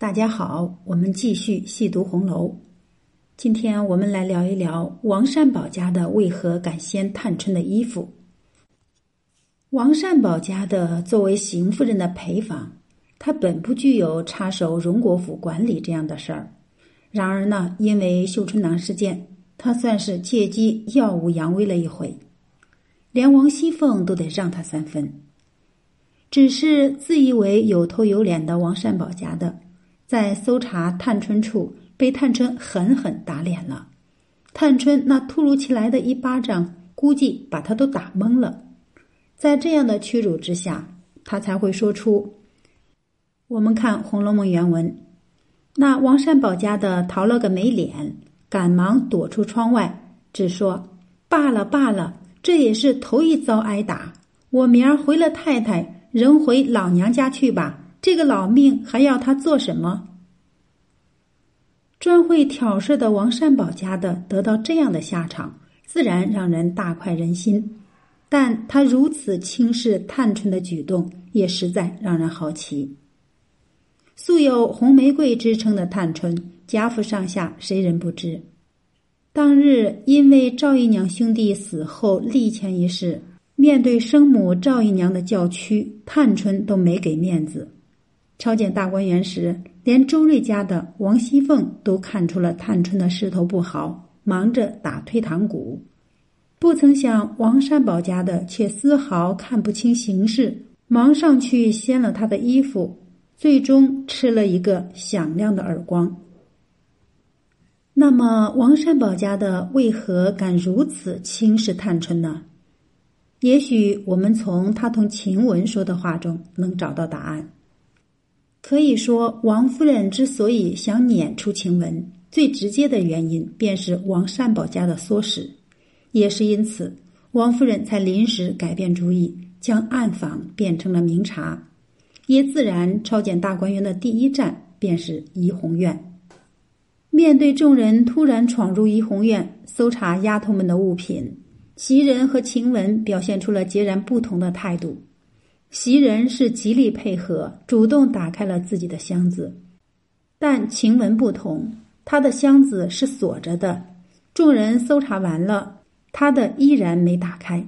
大家好，我们继续细读红楼。今天我们来聊一聊王善保家的为何敢掀探春的衣服。王善保家的作为邢夫人的陪房，他本不具有插手荣国府管理这样的事儿。然而呢，因为绣春囊事件，他算是借机耀武扬威了一回，连王熙凤都得让他三分。只是自以为有头有脸的王善保家的。在搜查探春处，被探春狠狠打脸了。探春那突如其来的一巴掌，估计把他都打懵了。在这样的屈辱之下，他才会说出：“我们看《红楼梦》原文，那王善保家的逃了个没脸，赶忙躲出窗外，只说罢了罢了，这也是头一遭挨打。我明儿回了太太，仍回老娘家去吧。”这个老命还要他做什么？专会挑事的王善保家的得到这样的下场，自然让人大快人心。但他如此轻视探春的举动，也实在让人好奇。素有红玫瑰之称的探春，贾府上下谁人不知？当日因为赵姨娘兄弟死后立前一事，面对生母赵姨娘的叫屈，探春都没给面子。朝见大观园时，连周瑞家的王熙凤都看出了探春的势头不好，忙着打退堂鼓。不曾想王善保家的却丝毫看不清形势，忙上去掀了他的衣服，最终吃了一个响亮的耳光。那么，王善保家的为何敢如此轻视探春呢？也许我们从他同晴雯说的话中能找到答案。可以说，王夫人之所以想撵出晴雯，最直接的原因便是王善保家的唆使，也是因此，王夫人才临时改变主意，将暗访变成了明察，也自然抄检大观园的第一站便是怡红院。面对众人突然闯入怡红院搜查丫头们的物品，袭人和晴雯表现出了截然不同的态度。袭人是极力配合，主动打开了自己的箱子，但晴雯不同，她的箱子是锁着的。众人搜查完了，她的依然没打开，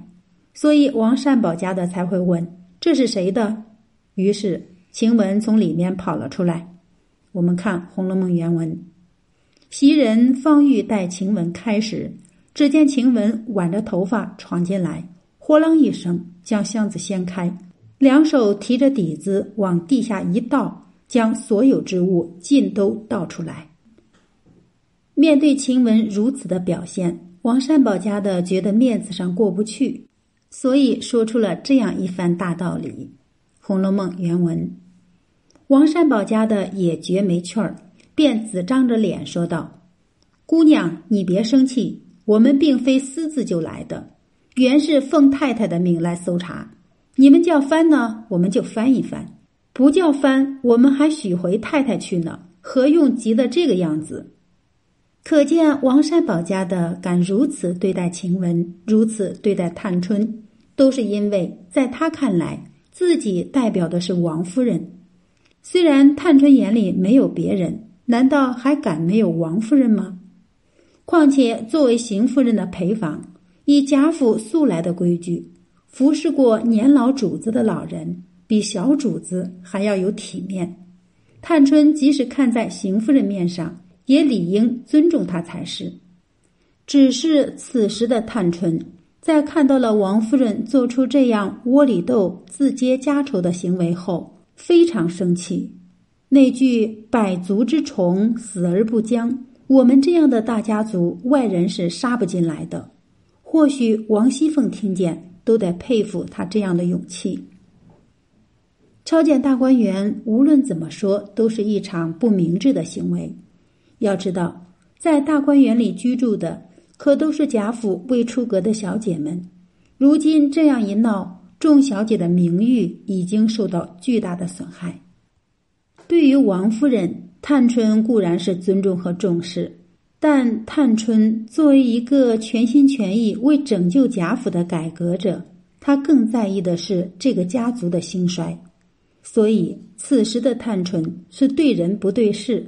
所以王善保家的才会问：“这是谁的？”于是晴雯从里面跑了出来。我们看《红楼梦》原文，袭人方欲带晴雯开时，只见晴雯挽着头发闯进来，豁啷一声将箱子掀开。两手提着底子往地下一倒，将所有之物尽都倒出来。面对晴雯如此的表现，王善保家的觉得面子上过不去，所以说出了这样一番大道理。《红楼梦》原文，王善保家的也觉没趣儿，便紫张着脸说道：“姑娘，你别生气，我们并非私自就来的，原是奉太太的命来搜查。”你们叫翻呢，我们就翻一翻；不叫翻，我们还许回太太去呢。何用急得这个样子？可见王善保家的敢如此对待晴雯，如此对待探春，都是因为在他看来，自己代表的是王夫人。虽然探春眼里没有别人，难道还敢没有王夫人吗？况且作为邢夫人的陪房，以贾府素来的规矩。服侍过年老主子的老人，比小主子还要有体面。探春即使看在邢夫人面上，也理应尊重她才是。只是此时的探春，在看到了王夫人做出这样窝里斗、自揭家丑的行为后，非常生气。那句“百足之虫，死而不僵”，我们这样的大家族，外人是杀不进来的。或许王熙凤听见。都得佩服他这样的勇气。抄检大观园，无论怎么说，都是一场不明智的行为。要知道，在大观园里居住的，可都是贾府未出阁的小姐们。如今这样一闹，众小姐的名誉已经受到巨大的损害。对于王夫人，探春固然是尊重和重视。但探春作为一个全心全意为拯救贾府的改革者，她更在意的是这个家族的兴衰，所以此时的探春是对人不对事，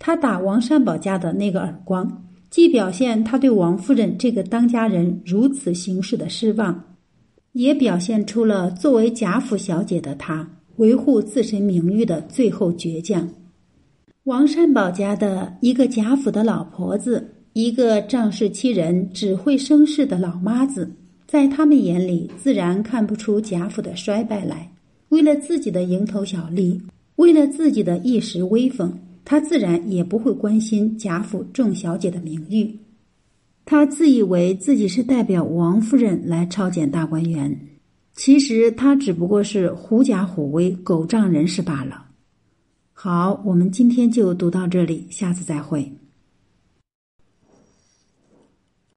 他打王善保家的那个耳光，既表现他对王夫人这个当家人如此行事的失望，也表现出了作为贾府小姐的她维护自身名誉的最后倔强。王善保家的一个贾府的老婆子，一个仗势欺人、只会生事的老妈子，在他们眼里自然看不出贾府的衰败来。为了自己的蝇头小利，为了自己的一时威风，他自然也不会关心贾府众小姐的名誉。他自以为自己是代表王夫人来抄检大观园，其实他只不过是狐假虎威、狗仗人势罢了。好，我们今天就读到这里，下次再会。